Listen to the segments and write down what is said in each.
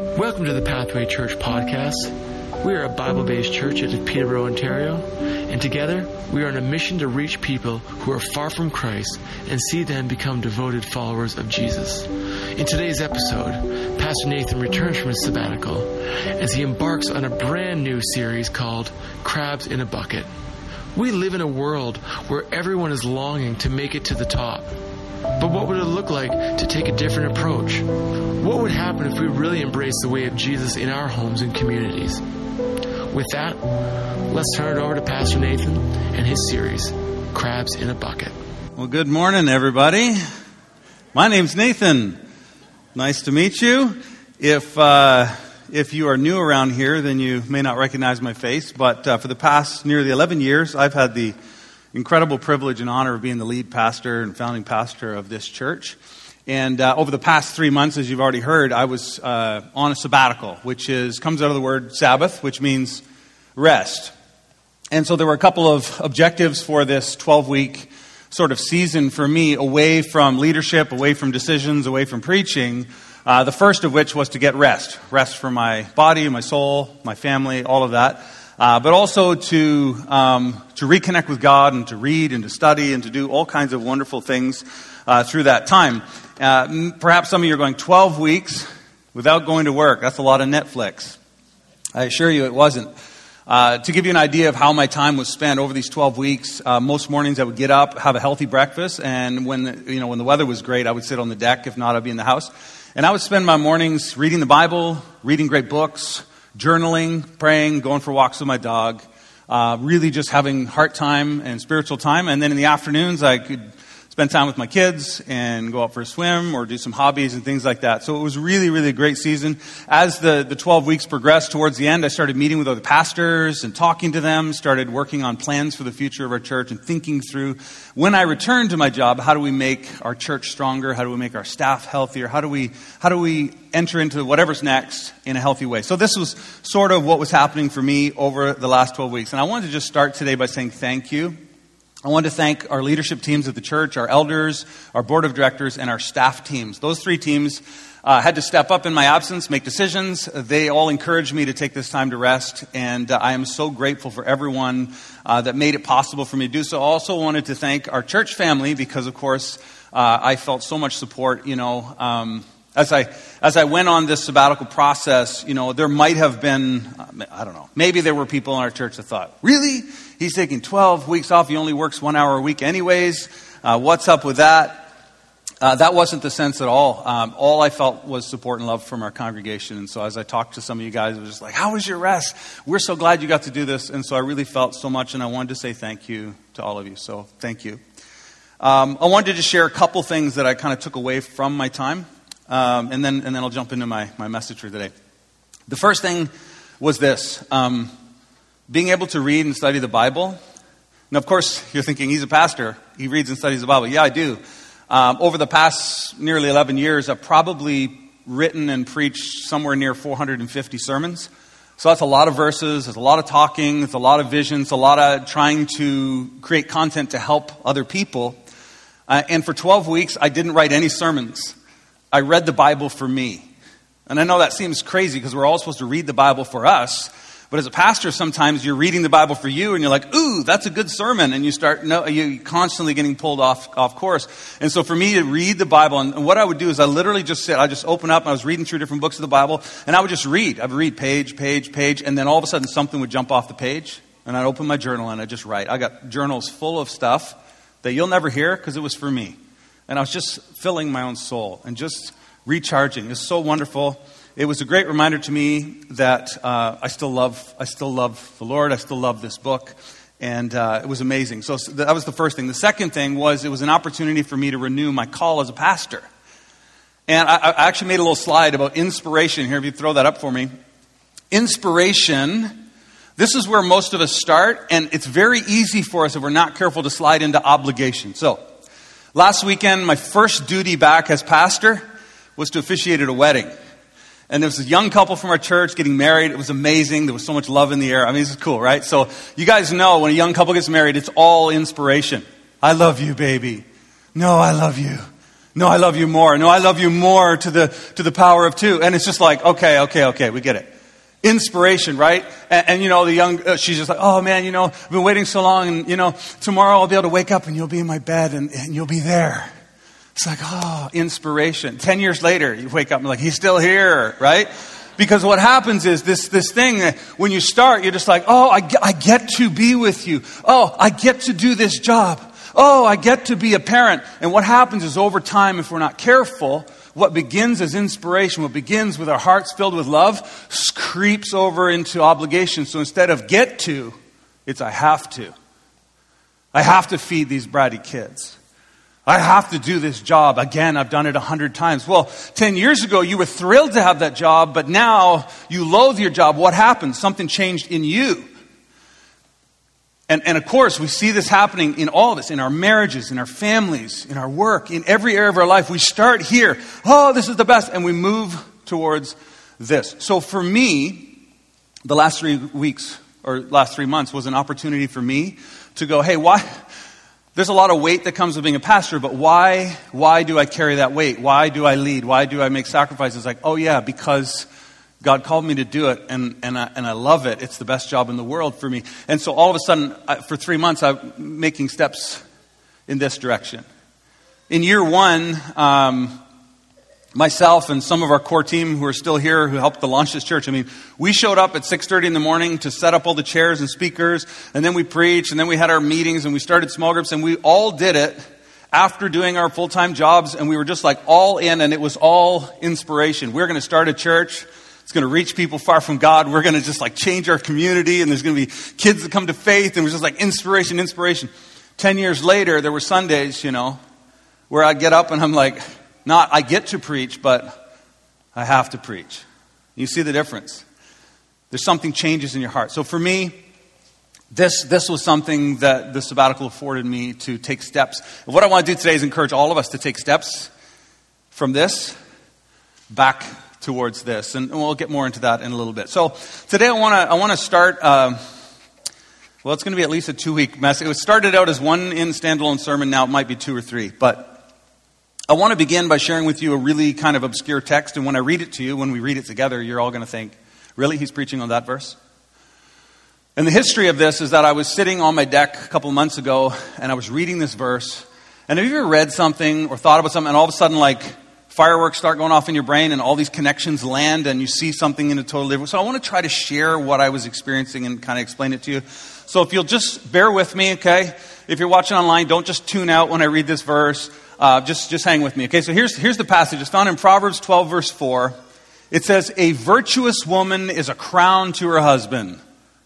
Welcome to the Pathway Church podcast. We are a Bible based church of Peterborough, Ontario, and together we are on a mission to reach people who are far from Christ and see them become devoted followers of Jesus. In today's episode, Pastor Nathan returns from his sabbatical as he embarks on a brand new series called Crabs in a Bucket. We live in a world where everyone is longing to make it to the top. But what would it look like to take a different approach? What would happen if we really embraced the way of Jesus in our homes and communities? With that, let's turn it over to Pastor Nathan and his series, Crabs in a Bucket. Well, good morning, everybody. My name's Nathan. Nice to meet you. If, uh, if you are new around here, then you may not recognize my face, but uh, for the past nearly 11 years, I've had the incredible privilege and honor of being the lead pastor and founding pastor of this church. And uh, over the past three months, as you've already heard, I was uh, on a sabbatical, which is comes out of the word Sabbath, which means rest. And so there were a couple of objectives for this 12 week sort of season for me, away from leadership, away from decisions, away from preaching. Uh, the first of which was to get rest, rest for my body, my soul, my family, all of that uh, but also to, um, to reconnect with God and to read and to study and to do all kinds of wonderful things uh, through that time. Uh, perhaps some of you are going 12 weeks without going to work. That's a lot of Netflix. I assure you it wasn't. Uh, to give you an idea of how my time was spent over these 12 weeks, uh, most mornings I would get up, have a healthy breakfast, and when, you know, when the weather was great, I would sit on the deck. If not, I'd be in the house. And I would spend my mornings reading the Bible, reading great books, journaling, praying, going for walks with my dog, uh, really just having heart time and spiritual time. And then in the afternoons, I could spend time with my kids and go out for a swim or do some hobbies and things like that. So it was really, really a great season. As the, the 12 weeks progressed towards the end, I started meeting with other pastors and talking to them, started working on plans for the future of our church and thinking through when I return to my job, how do we make our church stronger? How do we make our staff healthier? How do we, how do we enter into whatever's next in a healthy way? So this was sort of what was happening for me over the last 12 weeks. And I wanted to just start today by saying thank you I want to thank our leadership teams at the church, our elders, our board of directors, and our staff teams. Those three teams uh, had to step up in my absence, make decisions. They all encouraged me to take this time to rest, and uh, I am so grateful for everyone uh, that made it possible for me to do so. I also wanted to thank our church family because, of course, uh, I felt so much support. You know, um, as I as I went on this sabbatical process, you know, there might have been, I don't know, maybe there were people in our church that thought, really He's taking 12 weeks off. He only works one hour a week, anyways. Uh, what's up with that? Uh, that wasn't the sense at all. Um, all I felt was support and love from our congregation. And so as I talked to some of you guys, it was just like, How was your rest? We're so glad you got to do this. And so I really felt so much, and I wanted to say thank you to all of you. So thank you. Um, I wanted to share a couple things that I kind of took away from my time, um, and, then, and then I'll jump into my, my message for today. The first thing was this. Um, being able to read and study the Bible. Now, of course, you're thinking he's a pastor. He reads and studies the Bible. Yeah, I do. Um, over the past nearly 11 years, I've probably written and preached somewhere near 450 sermons. So that's a lot of verses, it's a lot of talking, it's a lot of visions, a lot of trying to create content to help other people. Uh, and for 12 weeks, I didn't write any sermons. I read the Bible for me. And I know that seems crazy because we're all supposed to read the Bible for us. But as a pastor, sometimes you're reading the Bible for you and you're like, ooh, that's a good sermon. And you start, no, you're constantly getting pulled off, off course. And so for me to read the Bible, and, what I would do is I literally just sit, I just open up and I was reading through different books of the Bible and I would just read. I would read page, page, page, and then all of a sudden something would jump off the page and I'd open my journal and I'd just write. I got journals full of stuff that you'll never hear because it was for me. And I was just filling my own soul and just recharging. It's so wonderful it was a great reminder to me that uh, I still love I still love the Lord. I still love this book, and uh, it was amazing. So that was the first thing. The second thing was it was an opportunity for me to renew my call as a pastor. And I, I actually made a little slide about inspiration here. If you throw that up for me, inspiration. This is where most of us start, and it's very easy for us if we're not careful to slide into obligation. So, last weekend, my first duty back as pastor was to officiate at a wedding. And there was a young couple from our church getting married. It was amazing. There was so much love in the air. I mean, this is cool, right? So you guys know when a young couple gets married, it's all inspiration. I love you, baby. No, I love you. No, I love you more. No, I love you more to the, to the power of two. And it's just like, okay, okay, okay, we get it. Inspiration, right? And, and you know, the young, uh, she's just like, oh man, you know, I've been waiting so long and, you know, tomorrow I'll be able to wake up and you'll be in my bed and, and you'll be there. It's like, oh, inspiration. Ten years later, you wake up and like, he's still here, right? Because what happens is this, this thing, when you start, you're just like, oh, I, I get to be with you. Oh, I get to do this job. Oh, I get to be a parent. And what happens is over time, if we're not careful, what begins as inspiration, what begins with our hearts filled with love, creeps over into obligation. So instead of get to, it's I have to. I have to feed these bratty kids. I have to do this job. Again, I've done it a hundred times. Well, 10 years ago, you were thrilled to have that job, but now you loathe your job. What happened? Something changed in you. And, and of course, we see this happening in all of us, in our marriages, in our families, in our work, in every area of our life. We start here, oh, this is the best, and we move towards this. So for me, the last three weeks or last three months was an opportunity for me to go, hey, why? There's a lot of weight that comes with being a pastor, but why, why do I carry that weight? Why do I lead? Why do I make sacrifices? Like, oh yeah, because God called me to do it, and, and, I, and I love it. It's the best job in the world for me. And so all of a sudden, I, for three months, I'm making steps in this direction. In year one, um, myself and some of our core team who are still here who helped to launch this church i mean we showed up at 6.30 in the morning to set up all the chairs and speakers and then we preached and then we had our meetings and we started small groups and we all did it after doing our full-time jobs and we were just like all in and it was all inspiration we we're going to start a church it's going to reach people far from God. We're going to just like change our community, and there's going to be kids that come to faith, and it was just like inspiration, inspiration. Ten years later, there were Sundays, you know, where I'd get up and I'm like, not I get to preach, but I have to preach. You see the difference. There's something changes in your heart. So for me, this, this was something that the sabbatical afforded me to take steps. what I want to do today is encourage all of us to take steps from this back towards this. And we'll get more into that in a little bit. So today I want to I want to start. Uh, well, it's going to be at least a two week message. It started out as one in standalone sermon. Now it might be two or three. But I want to begin by sharing with you a really kind of obscure text. And when I read it to you, when we read it together, you're all going to think, really? He's preaching on that verse? And the history of this is that I was sitting on my deck a couple months ago and I was reading this verse. And have you ever read something or thought about something and all of a sudden, like, fireworks start going off in your brain and all these connections land and you see something in a totally different. So I want to try to share what I was experiencing and kind of explain it to you. So if you'll just bear with me, okay? If you're watching online, don't just tune out when I read this verse. Uh, just, just hang with me. Okay, so here's, here's the passage. It's found in Proverbs 12, verse 4. It says, A virtuous woman is a crown to her husband.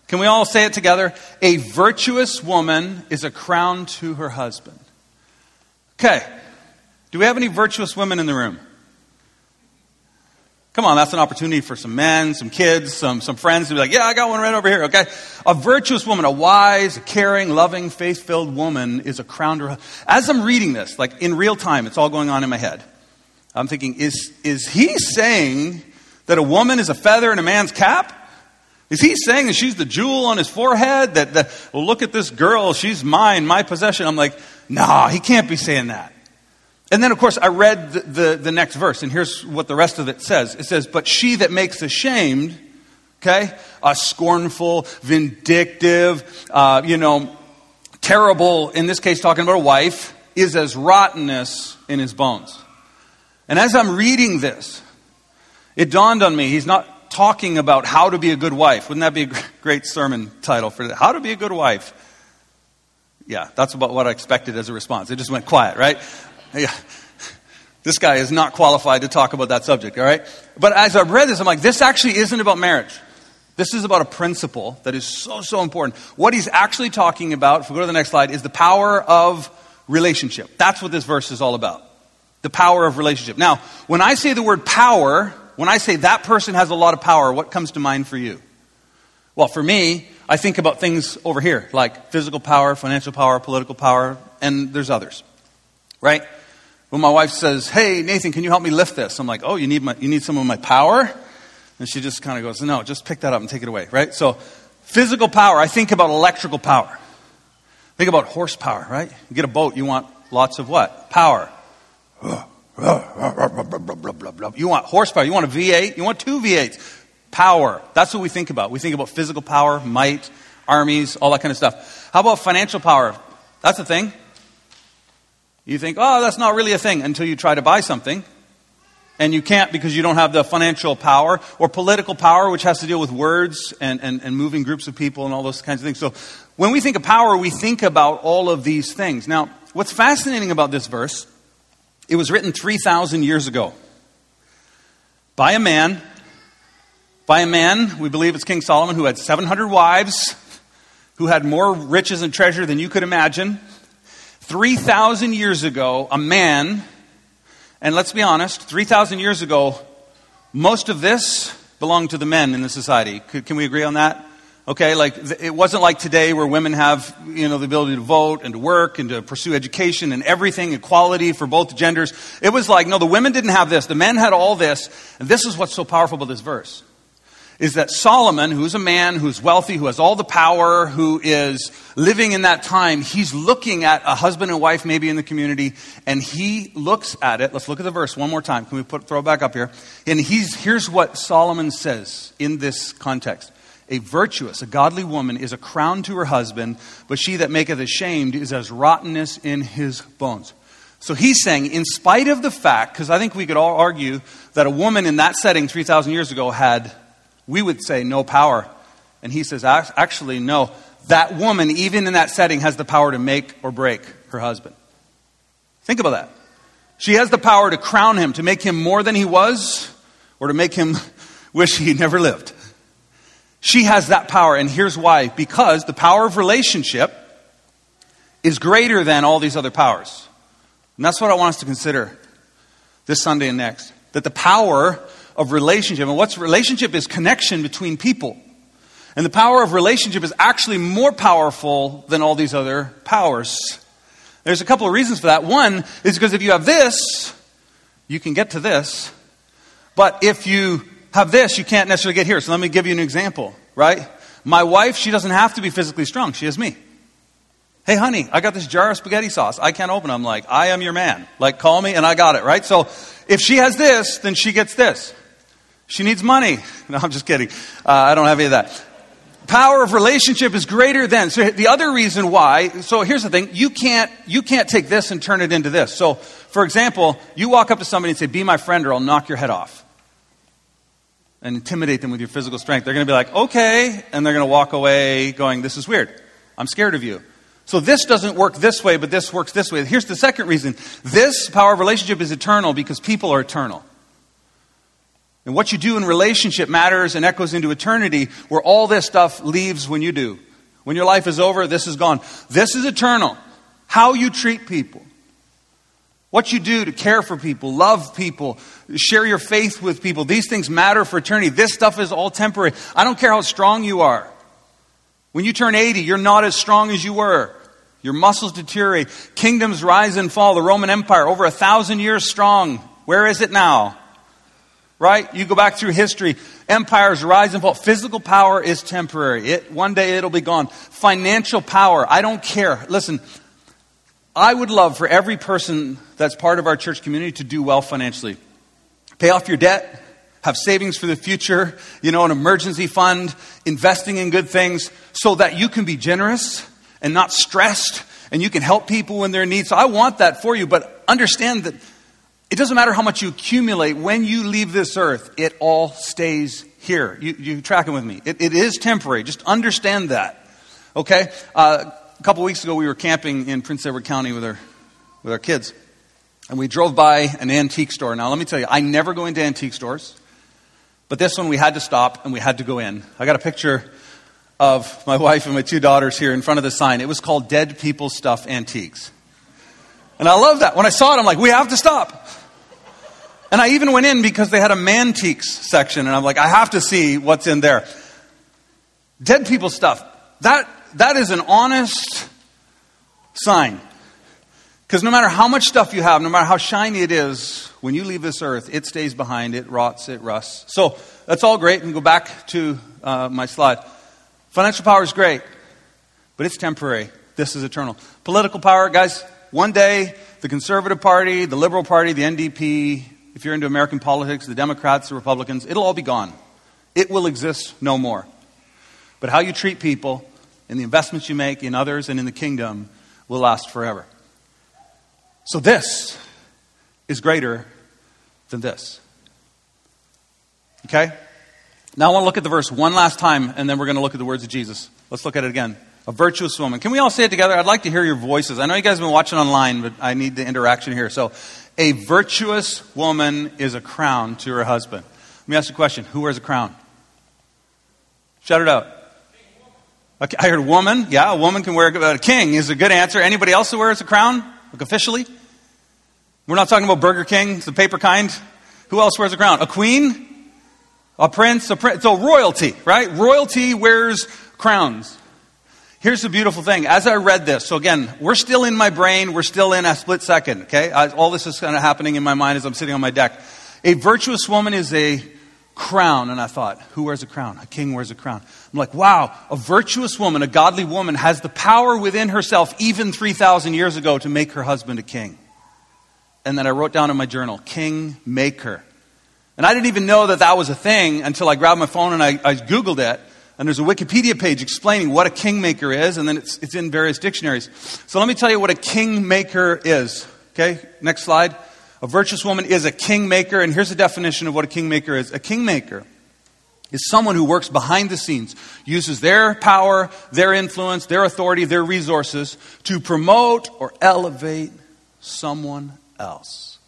Can we all say it together? A virtuous woman is a crown to her husband. Okay, do we have any virtuous women in the room? Come on, that's an opportunity for some men, some kids, some, some friends to be like, yeah, I got one right over here, okay? A virtuous woman, a wise, caring, loving, faith filled woman is a crown to her. As I'm reading this, like in real time, it's all going on in my head. I'm thinking, is, is he saying that a woman is a feather in a man's cap? Is he saying that she's the jewel on his forehead? That, that well, look at this girl, she's mine, my possession. I'm like, no, he can't be saying that. And then, of course, I read the, the, the, next verse, and here's what the rest of it says. It says, But she that makes ashamed, okay, a scornful, vindictive, uh, you know, terrible, in this case, talking about a wife, is as rottenness in his bones. And as I'm reading this, it dawned on me, he's not talking about how to be a good wife. Wouldn't that be a great sermon title for that? How to be a good wife. Yeah, that's about what I expected as a response. It just went quiet, right? Yeah. This guy is not qualified to talk about that subject, all right? But as I've read this, I'm like, this actually isn't about marriage. This is about a principle that is so, so important. What he's actually talking about, if we go to the next slide, is the power of relationship. That's what this verse is all about. The power of relationship. Now, when I say the word power, when I say that person has a lot of power, what comes to mind for you? Well, for me, I think about things over here, like physical power, financial power, political power, and there's others. Right? When my wife says, Hey, Nathan, can you help me lift this? I'm like, Oh, you need, my, you need some of my power? And she just kind of goes, No, just pick that up and take it away, right? So, physical power, I think about electrical power. Think about horsepower, right? You get a boat, you want lots of what? Power. You want horsepower. You want a V8. You want two V8s. Power. That's what we think about. We think about physical power, might, armies, all that kind of stuff. How about financial power? That's a thing. You think, oh, that's not really a thing until you try to buy something. And you can't because you don't have the financial power or political power, which has to deal with words and, and, and moving groups of people and all those kinds of things. So when we think of power, we think about all of these things. Now, what's fascinating about this verse, it was written 3,000 years ago by a man by a man, we believe it's King Solomon, who had 700 wives, who had more riches and treasure than you could imagine. 3,000 years ago, a man, and let's be honest, 3,000 years ago, most of this belonged to the men in the society. Can we agree on that? Okay, like it wasn't like today where women have, you know, the ability to vote and to work and to pursue education and everything, equality for both genders. It was like, no, the women didn't have this. The men had all this. And this is what's so powerful about this verse is that Solomon, who's a man who's wealthy, who has all the power, who is living in that time, he's looking at a husband and wife maybe in the community, and he looks at it. Let's look at the verse one more time. Can we put, throw it back up here? And he's, here's what Solomon says in this context. A virtuous, a godly woman is a crown to her husband, but she that maketh ashamed is as rottenness in his bones. So he's saying, in spite of the fact, because I think we could all argue that a woman in that setting 3,000 years ago had we would say no power. And he says, actually, no. That woman, even in that setting, has the power to make or break her husband. Think about that. She has the power to crown him, to make him more than he was, or to make him wish he never lived. She has that power, and here's why. Because the power of relationship is greater than all these other powers. And that's what I want us to consider this Sunday and next. That the power of relationship. And what's relationship is connection between people. And the power of relationship is actually more powerful than all these other powers. There's a couple of reasons for that. One is because if you have this, you can get to this. But if you have this, you can't necessarily get here. So let me give you an example, right? My wife, she doesn't have to be physically strong. She has me. Hey, honey, I got this jar of spaghetti sauce. I can't open it. I'm like, I am your man. Like, call me and I got it, right? So if she has this, then she gets this. She needs money. No, I'm just kidding. Uh, I don't have any of that. Power of relationship is greater than. So the other reason why, so here's the thing, you can't, you can't take this and turn it into this. So, for example, you walk up to somebody and say, be my friend or I'll knock your head off. And intimidate them with your physical strength. They're going to be like, okay. And they're going to walk away going, this is weird. I'm scared of you. So this doesn't work this way, but this works this way. Here's the second reason. This power of relationship is eternal because people are eternal. And what you do in relationship matters and echoes into eternity, where all this stuff leaves when you do. When your life is over, this is gone. This is eternal. How you treat people. What you do to care for people, love people, share your faith with people. These things matter for eternity. This stuff is all temporary. I don't care how strong you are. When you turn 80, you're not as strong as you were. Your muscles deteriorate. Kingdoms rise and fall. The Roman Empire, over a thousand years strong. Where is it now? Right? You go back through history, empires rise and fall. Physical power is temporary. It, one day it'll be gone. Financial power, I don't care. Listen, I would love for every person that's part of our church community to do well financially. Pay off your debt, have savings for the future, you know, an emergency fund, investing in good things so that you can be generous and not stressed and you can help people when they're in need. So I want that for you, but understand that it doesn't matter how much you accumulate. When you leave this earth, it all stays here. You, you tracking with me? It, it is temporary. Just understand that. Okay? Uh, a couple weeks ago, we were camping in Prince Edward County with our, with our kids. And we drove by an antique store. Now, let me tell you, I never go into antique stores. But this one, we had to stop and we had to go in. I got a picture of my wife and my two daughters here in front of the sign. It was called Dead People Stuff Antiques. And I love that. When I saw it, I'm like, we have to stop. And I even went in because they had a mantiques section, and I'm like, I have to see what's in there. Dead people stuff. That, that is an honest sign. Because no matter how much stuff you have, no matter how shiny it is, when you leave this earth, it stays behind, it rots, it rusts. So that's all great. And go back to uh, my slide. Financial power is great, but it's temporary. This is eternal. Political power, guys, one day the Conservative Party, the Liberal Party, the NDP, if you're into American politics, the Democrats, the Republicans, it'll all be gone. It will exist no more. But how you treat people and the investments you make in others and in the kingdom will last forever. So this is greater than this. Okay? Now I want to look at the verse one last time, and then we're going to look at the words of Jesus. Let's look at it again. A virtuous woman. Can we all say it together? I'd like to hear your voices. I know you guys have been watching online, but I need the interaction here. So, a virtuous woman is a crown to her husband. Let me ask you a question Who wears a crown? Shout it out. Okay, I heard woman. Yeah, a woman can wear a, a king is a good answer. Anybody else who wears a crown? Like officially? We're not talking about Burger King, the paper kind. Who else wears a crown? A queen? A prince? A prince? So royalty, right? Royalty wears crowns. Here's the beautiful thing. As I read this, so again, we're still in my brain, we're still in a split second, okay? all this is kind of happening in my mind as I'm sitting on my deck. A virtuous woman is a crown. And I thought, who wears a crown? A king wears a crown. I'm like, wow, a virtuous woman, a godly woman, has the power within herself, even 3,000 years ago, to make her husband a king. And then I wrote down in my journal, king maker. And I didn't even know that that was a thing until I grabbed my phone and I, I Googled it. And there's a Wikipedia page explaining what a kingmaker is, and then it's, it's in various dictionaries. So let me tell you what a kingmaker is. Okay, next slide. A virtuous woman is a kingmaker, and here's a definition of what a kingmaker is. A kingmaker is someone who works behind the scenes, uses their power, their influence, their authority, their resources to promote or elevate someone else.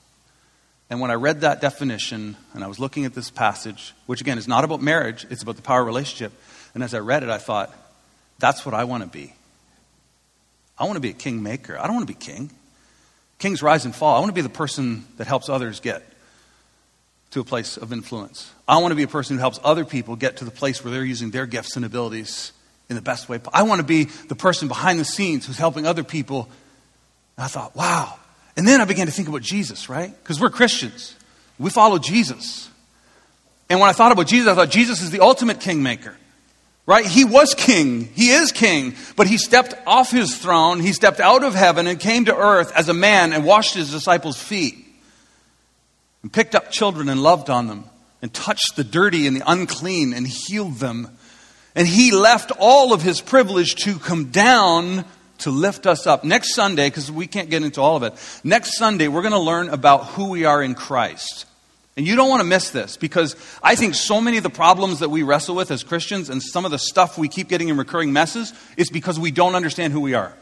And when I read that definition and I was looking at this passage, which again is not about marriage, it's about the power relationship, and as I read it, I thought, that's what I want to be. I want to be a kingmaker. I don't want to be king. Kings rise and fall. I want to be the person that helps others get to a place of influence. I want to be a person who helps other people get to the place where they're using their gifts and abilities in the best way. I want to be the person behind the scenes who's helping other people. And I thought, wow. And then I began to think about Jesus, right? Because we're Christians. We follow Jesus. And when I thought about Jesus, I thought Jesus is the ultimate kingmaker. Right? He was king. He is king. But he stepped off his throne. He stepped out of heaven and came to earth as a man and washed his disciples' feet. And picked up children and loved on them. And touched the dirty and the unclean and healed them. And he left all of his privilege to come down to lift us up. Next Sunday, because we can't get into all of it, next Sunday we're going to learn about who we are in Christ. And you don't want to miss this because I think so many of the problems that we wrestle with as Christians and some of the stuff we keep getting in recurring messes is because we don't understand who we are.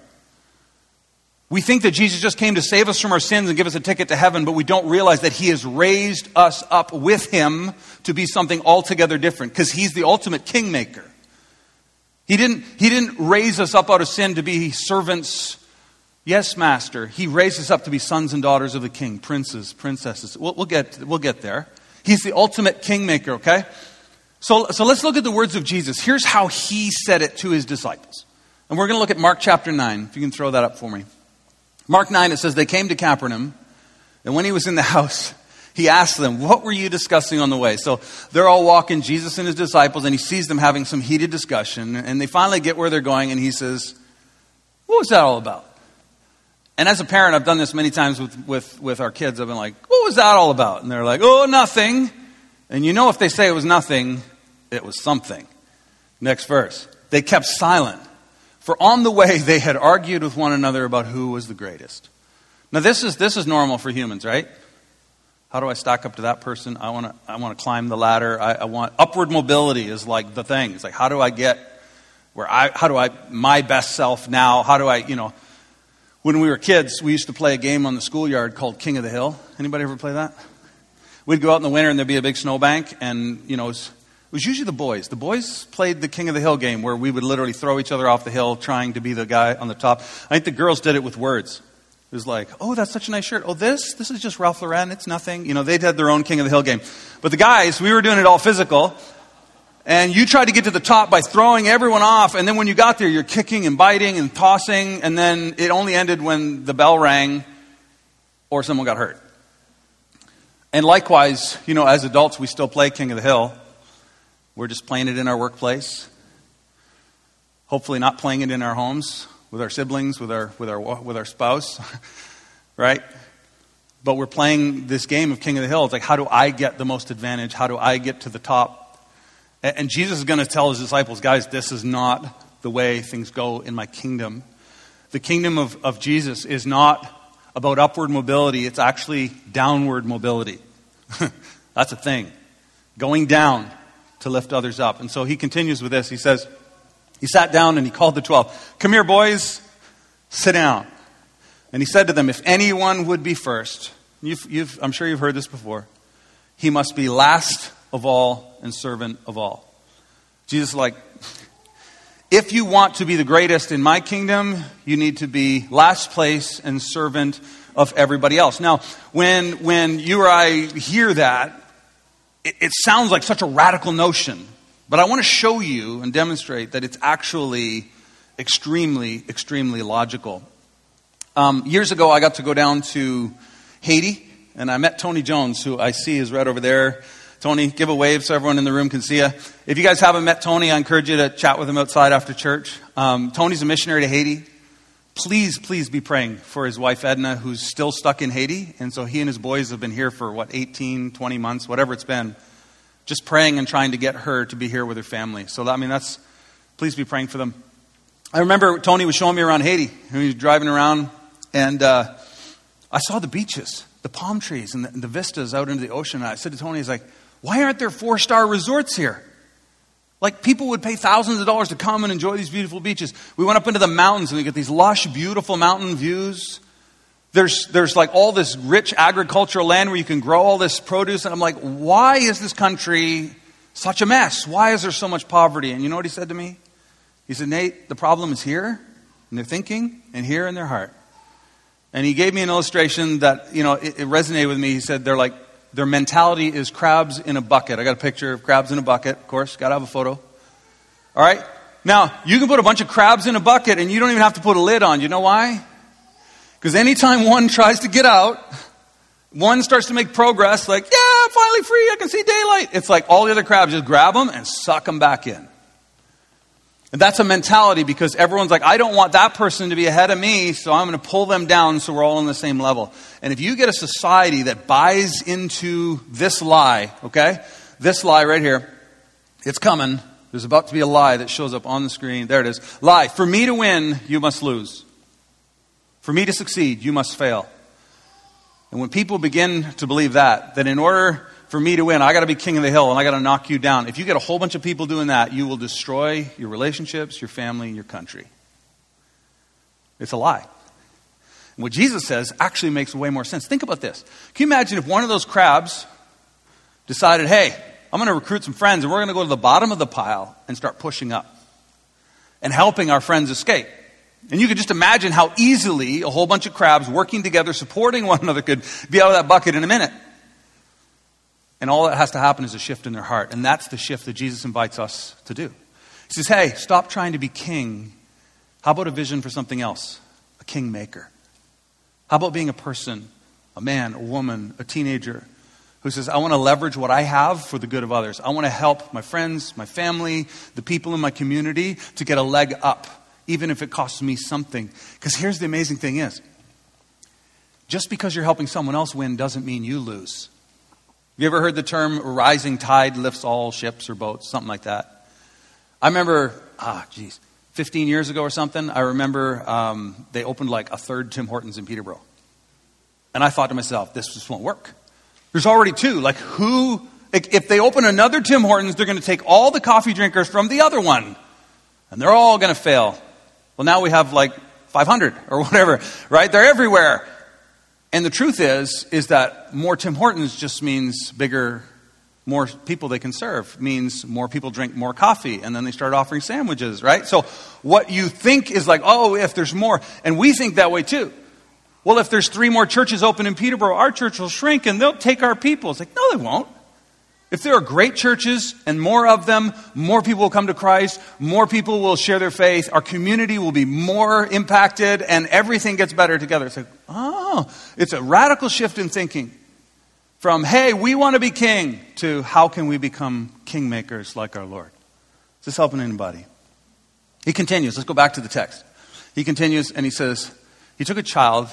We think that Jesus just came to save us from our sins and give us a ticket to heaven, but we don't realize that He has raised us up with Him to be something altogether different because He's the ultimate kingmaker. He didn't, he didn't raise us up out of sin to be servants Yes, Master. He raised us up to be sons and daughters of the King, princes, princesses. We'll, we'll, get, we'll get there. He's the ultimate kingmaker, okay? So, so let's look at the words of Jesus. Here's how he said it to his disciples. And we're going to look at Mark chapter 9, if you can throw that up for me. Mark 9, it says, They came to Capernaum, and when he was in the house, he asked them, What were you discussing on the way? So they're all walking, Jesus and his disciples, and he sees them having some heated discussion. And they finally get where they're going, and he says, What was that all about? And as a parent, I've done this many times with, with, with our kids. I've been like, what was that all about? And they're like, oh, nothing. And you know, if they say it was nothing, it was something. Next verse. They kept silent. For on the way, they had argued with one another about who was the greatest. Now, this is, this is normal for humans, right? How do I stack up to that person? I want to I want to climb the ladder. I, I want upward mobility is like the thing. It's like how do I get where I how do I my best self now? How do I you know when we were kids, we used to play a game on the schoolyard called King of the Hill. Anybody ever play that? We'd go out in the winter and there'd be a big snowbank, and you know, it was, it was usually the boys. The boys played the King of the Hill game where we would literally throw each other off the hill trying to be the guy on the top. I think the girls did it with words. It was like, oh, that's such a nice shirt. Oh, this? This is just Ralph Lauren. It's nothing. You know, they'd had their own King of the Hill game. But the guys, we were doing it all physical. And you tried to get to the top by throwing everyone off, and then when you got there, you're kicking and biting and tossing, and then it only ended when the bell rang or someone got hurt. And likewise, you know, as adults, we still play King of the Hill. We're just playing it in our workplace. Hopefully, not playing it in our homes with our siblings, with our, with our, with our spouse. right? But we're playing this game of King of the Hill. It's like, how do I get the most advantage? How do I get to the top? And Jesus is going to tell his disciples, guys, this is not the way things go in my kingdom. The kingdom of, of Jesus is not about upward mobility, it's actually downward mobility. That's a thing. Going down to lift others up. And so he continues with this. He says, He sat down and he called the twelve. Come here, boys, sit down. And he said to them, If anyone would be first, you've, you've, I'm sure you've heard this before, he must be last of all and servant of all. Jesus like, if you want to be the greatest in my kingdom, you need to be last place and servant of everybody else. Now, when, when you or I hear that, it, it sounds like such a radical notion. But I want to show you and demonstrate that it's actually extremely, extremely logical. Um, years ago, I got to go down to Haiti, and I met Tony Jones, who I see is right over there. Tony, give a wave so everyone in the room can see you. If you guys haven't met Tony, I encourage you to chat with him outside after church. Um, Tony's a missionary to Haiti. Please, please be praying for his wife Edna, who's still stuck in Haiti. And so he and his boys have been here for, what, 18, 20 months, whatever it's been. Just praying and trying to get her to be here with her family. So, I mean, that's, please be praying for them. I remember Tony was showing me around Haiti. He was driving around and uh, I saw the beaches, the palm trees, and the, and the vistas out into the ocean. And I said to Tony, "He's like, why aren't there four star resorts here? Like people would pay thousands of dollars to come and enjoy these beautiful beaches. We went up into the mountains and we get these lush, beautiful mountain views. There's, there's like all this rich agricultural land where you can grow all this produce. And I'm like, why is this country such a mess? Why is there so much poverty? And you know what he said to me? He said, Nate, the problem is here in their thinking and here in their heart. And he gave me an illustration that, you know, it, it resonated with me. He said they're like, their mentality is crabs in a bucket. I got a picture of crabs in a bucket, of course, got to have a photo. All right? Now, you can put a bunch of crabs in a bucket and you don't even have to put a lid on. You know why? Because anytime one tries to get out, one starts to make progress, like, yeah, I'm finally free, I can see daylight. It's like all the other crabs just grab them and suck them back in. And that's a mentality because everyone's like, I don't want that person to be ahead of me, so I'm going to pull them down so we're all on the same level. And if you get a society that buys into this lie, okay, this lie right here, it's coming. There's about to be a lie that shows up on the screen. There it is. Lie. For me to win, you must lose. For me to succeed, you must fail. And when people begin to believe that, that in order for me to win, I got to be king of the hill and I got to knock you down. If you get a whole bunch of people doing that, you will destroy your relationships, your family, and your country. It's a lie. And what Jesus says actually makes way more sense. Think about this. Can you imagine if one of those crabs decided, hey, I'm going to recruit some friends and we're going to go to the bottom of the pile and start pushing up and helping our friends escape? And you could just imagine how easily a whole bunch of crabs working together, supporting one another, could be out of that bucket in a minute. And all that has to happen is a shift in their heart. And that's the shift that Jesus invites us to do. He says, hey, stop trying to be king. How about a vision for something else? A kingmaker. How about being a person, a man, a woman, a teenager who says, I want to leverage what I have for the good of others. I want to help my friends, my family, the people in my community to get a leg up, even if it costs me something. Because here's the amazing thing is, just because you're helping someone else win doesn't mean you lose. You ever heard the term rising tide lifts all ships or boats, something like that? I remember, ah, geez, 15 years ago or something, I remember um, they opened like a third Tim Hortons in Peterborough. And I thought to myself, this just won't work. There's already two. Like, who, if they open another Tim Hortons, they're going to take all the coffee drinkers from the other one. And they're all going to fail. Well, now we have like 500 or whatever, right? They're everywhere. And the truth is, is that more Tim Hortons just means bigger, more people they can serve, means more people drink more coffee, and then they start offering sandwiches, right? So what you think is like, oh, if there's more, and we think that way too. Well, if there's three more churches open in Peterborough, our church will shrink and they'll take our people. It's like, no, they won't. If there are great churches and more of them, more people will come to Christ, more people will share their faith, our community will be more impacted, and everything gets better together. It's like, oh, it's a radical shift in thinking from, hey, we want to be king, to how can we become kingmakers like our Lord? Is this helping anybody? He continues. Let's go back to the text. He continues and he says, He took a child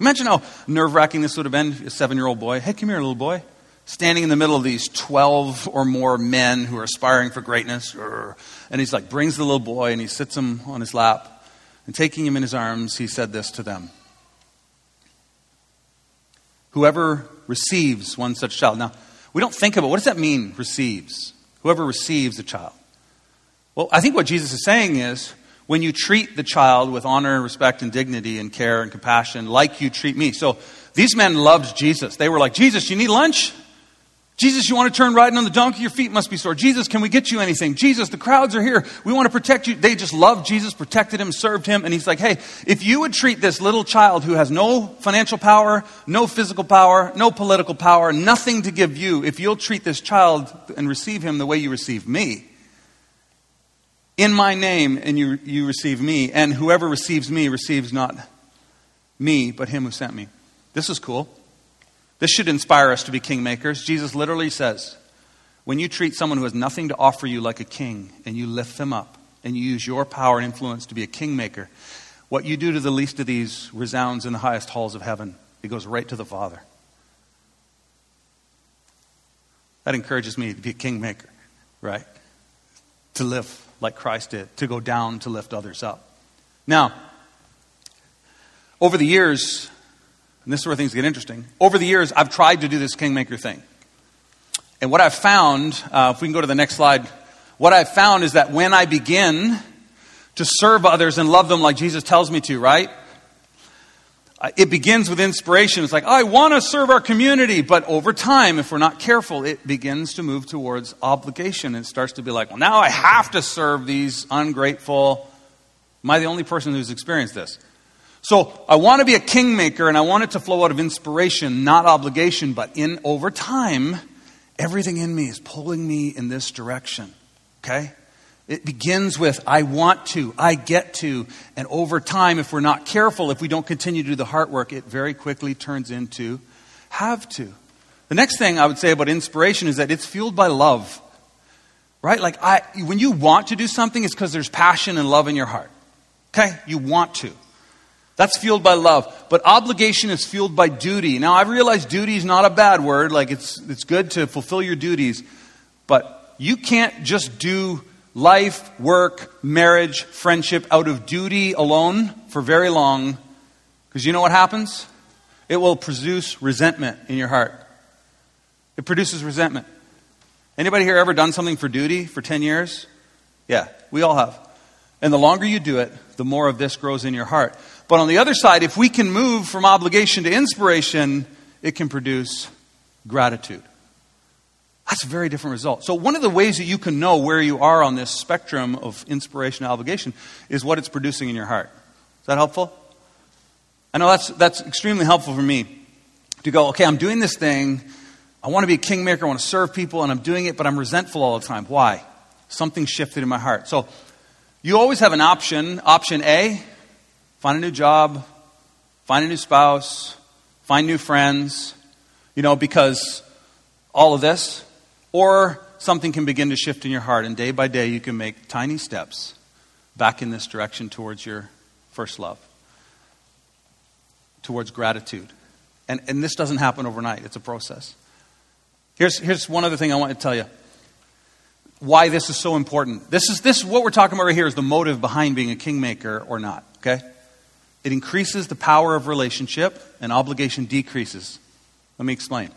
Imagine how nerve wracking this would have been. A seven year old boy. Hey, come here, little boy. Standing in the middle of these 12 or more men who are aspiring for greatness. And he's like, brings the little boy and he sits him on his lap. And taking him in his arms, he said this to them Whoever receives one such child. Now, we don't think about what does that mean, receives? Whoever receives a child. Well, I think what Jesus is saying is when you treat the child with honor, and respect, and dignity, and care and compassion, like you treat me. So these men loved Jesus. They were like, Jesus, you need lunch? Jesus, you want to turn riding on the donkey? Your feet must be sore. Jesus, can we get you anything? Jesus, the crowds are here. We want to protect you. They just loved Jesus, protected him, served him. And he's like, hey, if you would treat this little child who has no financial power, no physical power, no political power, nothing to give you, if you'll treat this child and receive him the way you receive me, in my name, and you, you receive me, and whoever receives me receives not me, but him who sent me. This is cool. This should inspire us to be kingmakers. Jesus literally says, when you treat someone who has nothing to offer you like a king and you lift them up and you use your power and influence to be a kingmaker, what you do to the least of these resounds in the highest halls of heaven. It goes right to the Father. That encourages me to be a kingmaker, right? To live like Christ did, to go down to lift others up. Now, over the years, and this is where things get interesting. Over the years, I've tried to do this kingmaker thing. And what I've found, uh, if we can go to the next slide, what I've found is that when I begin to serve others and love them like Jesus tells me to, right? Uh, it begins with inspiration. It's like, I want to serve our community. But over time, if we're not careful, it begins to move towards obligation. It starts to be like, well, now I have to serve these ungrateful. Am I the only person who's experienced this? So I want to be a kingmaker and I want it to flow out of inspiration, not obligation, but in over time, everything in me is pulling me in this direction. Okay? It begins with I want to, I get to, and over time, if we're not careful, if we don't continue to do the heart work, it very quickly turns into have to. The next thing I would say about inspiration is that it's fueled by love. Right? Like I when you want to do something, it's because there's passion and love in your heart. Okay? You want to. That's fueled by love. But obligation is fueled by duty. Now, I realize duty is not a bad word. Like, it's, it's good to fulfill your duties. But you can't just do life, work, marriage, friendship out of duty alone for very long. Because you know what happens? It will produce resentment in your heart. It produces resentment. Anybody here ever done something for duty for 10 years? Yeah, we all have. And the longer you do it, the more of this grows in your heart. But on the other side, if we can move from obligation to inspiration, it can produce gratitude. That's a very different result. So, one of the ways that you can know where you are on this spectrum of inspiration and obligation is what it's producing in your heart. Is that helpful? I know that's, that's extremely helpful for me to go, okay, I'm doing this thing. I want to be a kingmaker. I want to serve people, and I'm doing it, but I'm resentful all the time. Why? Something shifted in my heart. So, you always have an option. Option A find a new job, find a new spouse, find new friends, you know, because all of this. Or something can begin to shift in your heart, and day by day you can make tiny steps back in this direction towards your first love, towards gratitude. And, and this doesn't happen overnight, it's a process. Here's, here's one other thing I want to tell you why this is so important. This is, this, what we're talking about right here is the motive behind being a kingmaker or not, okay? It increases the power of relationship, and obligation decreases. Let me explain.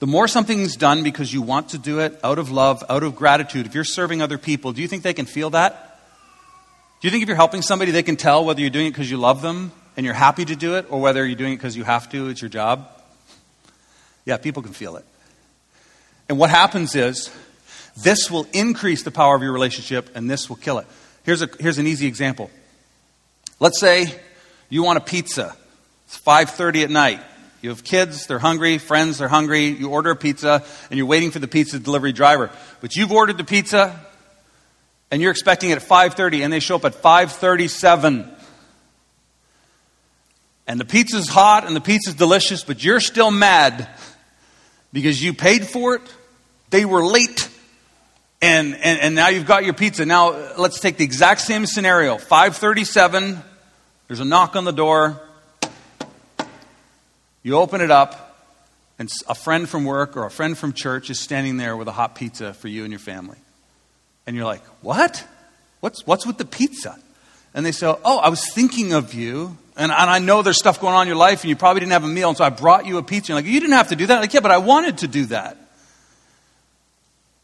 The more something's done because you want to do it out of love, out of gratitude, if you're serving other people, do you think they can feel that? Do you think if you're helping somebody, they can tell whether you're doing it because you love them and you're happy to do it, or whether you're doing it because you have to, it's your job? Yeah, people can feel it. And what happens is, this will increase the power of your relationship and this will kill it. Here's, a, here's an easy example. Let's say you want a pizza. It's 5:30 at night. You have kids, they're hungry, friends, they're hungry. You order a pizza and you're waiting for the pizza delivery driver. But you've ordered the pizza and you're expecting it at 5:30 and they show up at 5:37. And the pizza's hot and the pizza's delicious, but you're still mad because you paid for it. They were late. And, and, and now you've got your pizza. Now let's take the exact same scenario. 537, there's a knock on the door. You open it up, and a friend from work or a friend from church is standing there with a hot pizza for you and your family. And you're like, What? What's, what's with the pizza? And they say, Oh, I was thinking of you. And, and I know there's stuff going on in your life, and you probably didn't have a meal, and so I brought you a pizza. You're like, You didn't have to do that. Like, yeah, but I wanted to do that.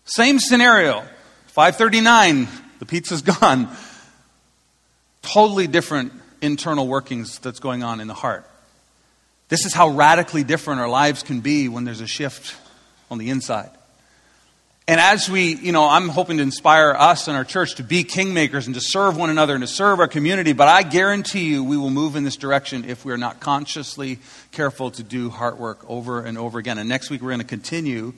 Same scenario. 539, the pizza's gone. Totally different internal workings that's going on in the heart. This is how radically different our lives can be when there's a shift on the inside. And as we, you know, I'm hoping to inspire us and our church to be kingmakers and to serve one another and to serve our community, but I guarantee you we will move in this direction if we're not consciously careful to do heart work over and over again. And next week we're going to continue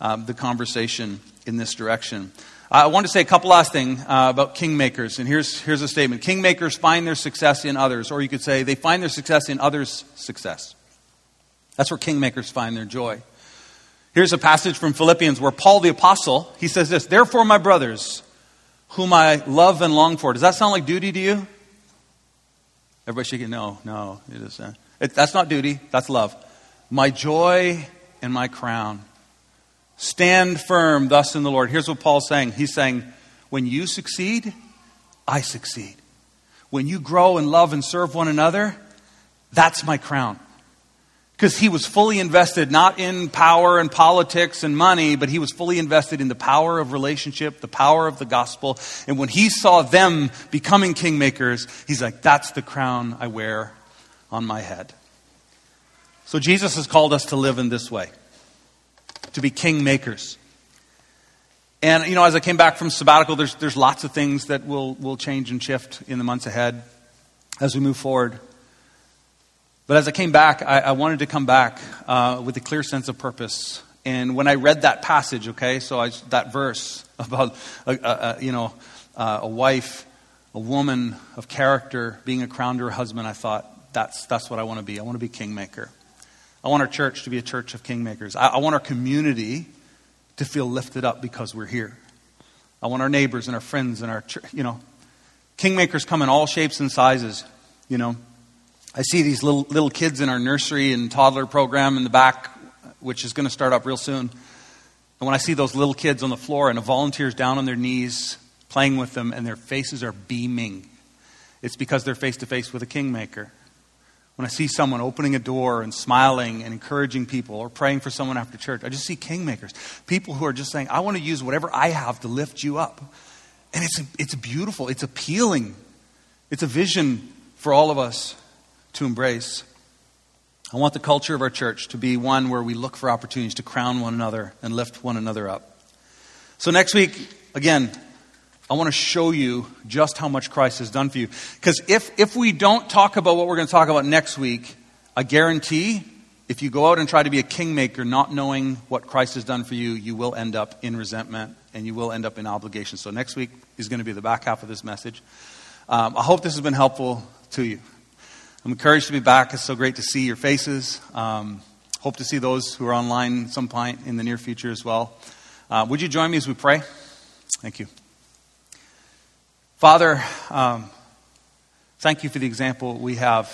um, the conversation in this direction. I want to say a couple last things uh, about kingmakers, and here's, here's a statement. Kingmakers find their success in others, or you could say they find their success in others' success. That's where kingmakers find their joy. Here's a passage from Philippians where Paul the Apostle, he says this, Therefore, my brothers, whom I love and long for. Does that sound like duty to you? Everybody shaking, no, no. It is, uh, it, that's not duty, that's love. My joy and my crown. Stand firm thus in the Lord. Here's what Paul's saying. He's saying, when you succeed, I succeed. When you grow and love and serve one another, that's my crown. Because he was fully invested not in power and politics and money, but he was fully invested in the power of relationship, the power of the gospel. And when he saw them becoming kingmakers, he's like, that's the crown I wear on my head. So Jesus has called us to live in this way to be kingmakers. And, you know, as I came back from sabbatical, there's, there's lots of things that will, will change and shift in the months ahead as we move forward. But as I came back, I, I wanted to come back uh, with a clear sense of purpose. And when I read that passage, okay, so I, that verse about, a, a, a you know, uh, a wife, a woman of character being a crown to her husband, I thought, that's, that's what I want to be. I want to be kingmaker. I want our church to be a church of kingmakers. I, I want our community to feel lifted up because we're here. I want our neighbors and our friends and our, church, you know, kingmakers come in all shapes and sizes, you know. I see these little, little kids in our nursery and toddler program in the back, which is going to start up real soon. And when I see those little kids on the floor and the volunteers down on their knees playing with them and their faces are beaming, it's because they're face to face with a kingmaker. When I see someone opening a door and smiling and encouraging people or praying for someone after church, I just see kingmakers. People who are just saying, I want to use whatever I have to lift you up. And it's, it's beautiful, it's appealing, it's a vision for all of us to embrace. I want the culture of our church to be one where we look for opportunities to crown one another and lift one another up. So, next week, again, I want to show you just how much Christ has done for you. Because if, if we don't talk about what we're going to talk about next week, I guarantee if you go out and try to be a kingmaker not knowing what Christ has done for you, you will end up in resentment and you will end up in obligation. So next week is going to be the back half of this message. Um, I hope this has been helpful to you. I'm encouraged to be back. It's so great to see your faces. Um, hope to see those who are online some point in the near future as well. Uh, would you join me as we pray? Thank you. Father, um, thank you for the example we have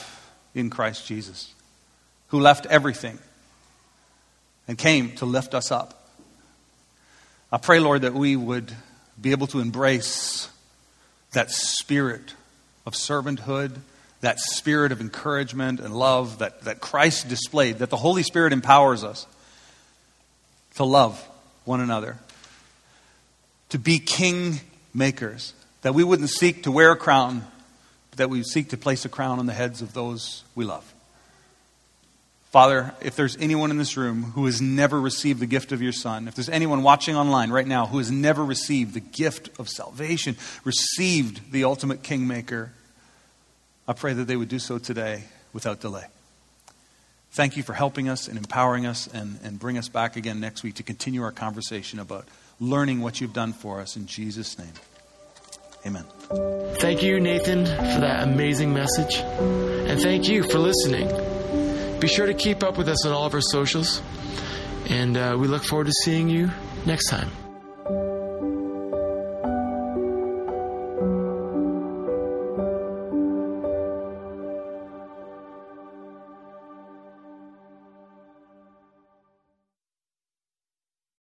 in Christ Jesus, who left everything and came to lift us up. I pray, Lord, that we would be able to embrace that spirit of servanthood, that spirit of encouragement and love that, that Christ displayed, that the Holy Spirit empowers us to love one another, to be king makers that we wouldn't seek to wear a crown, but that we seek to place a crown on the heads of those we love. Father, if there's anyone in this room who has never received the gift of your Son, if there's anyone watching online right now who has never received the gift of salvation, received the ultimate kingmaker, I pray that they would do so today without delay. Thank you for helping us and empowering us and, and bring us back again next week to continue our conversation about learning what you've done for us in Jesus' name. Amen. Thank you, Nathan, for that amazing message. And thank you for listening. Be sure to keep up with us on all of our socials. And uh, we look forward to seeing you next time.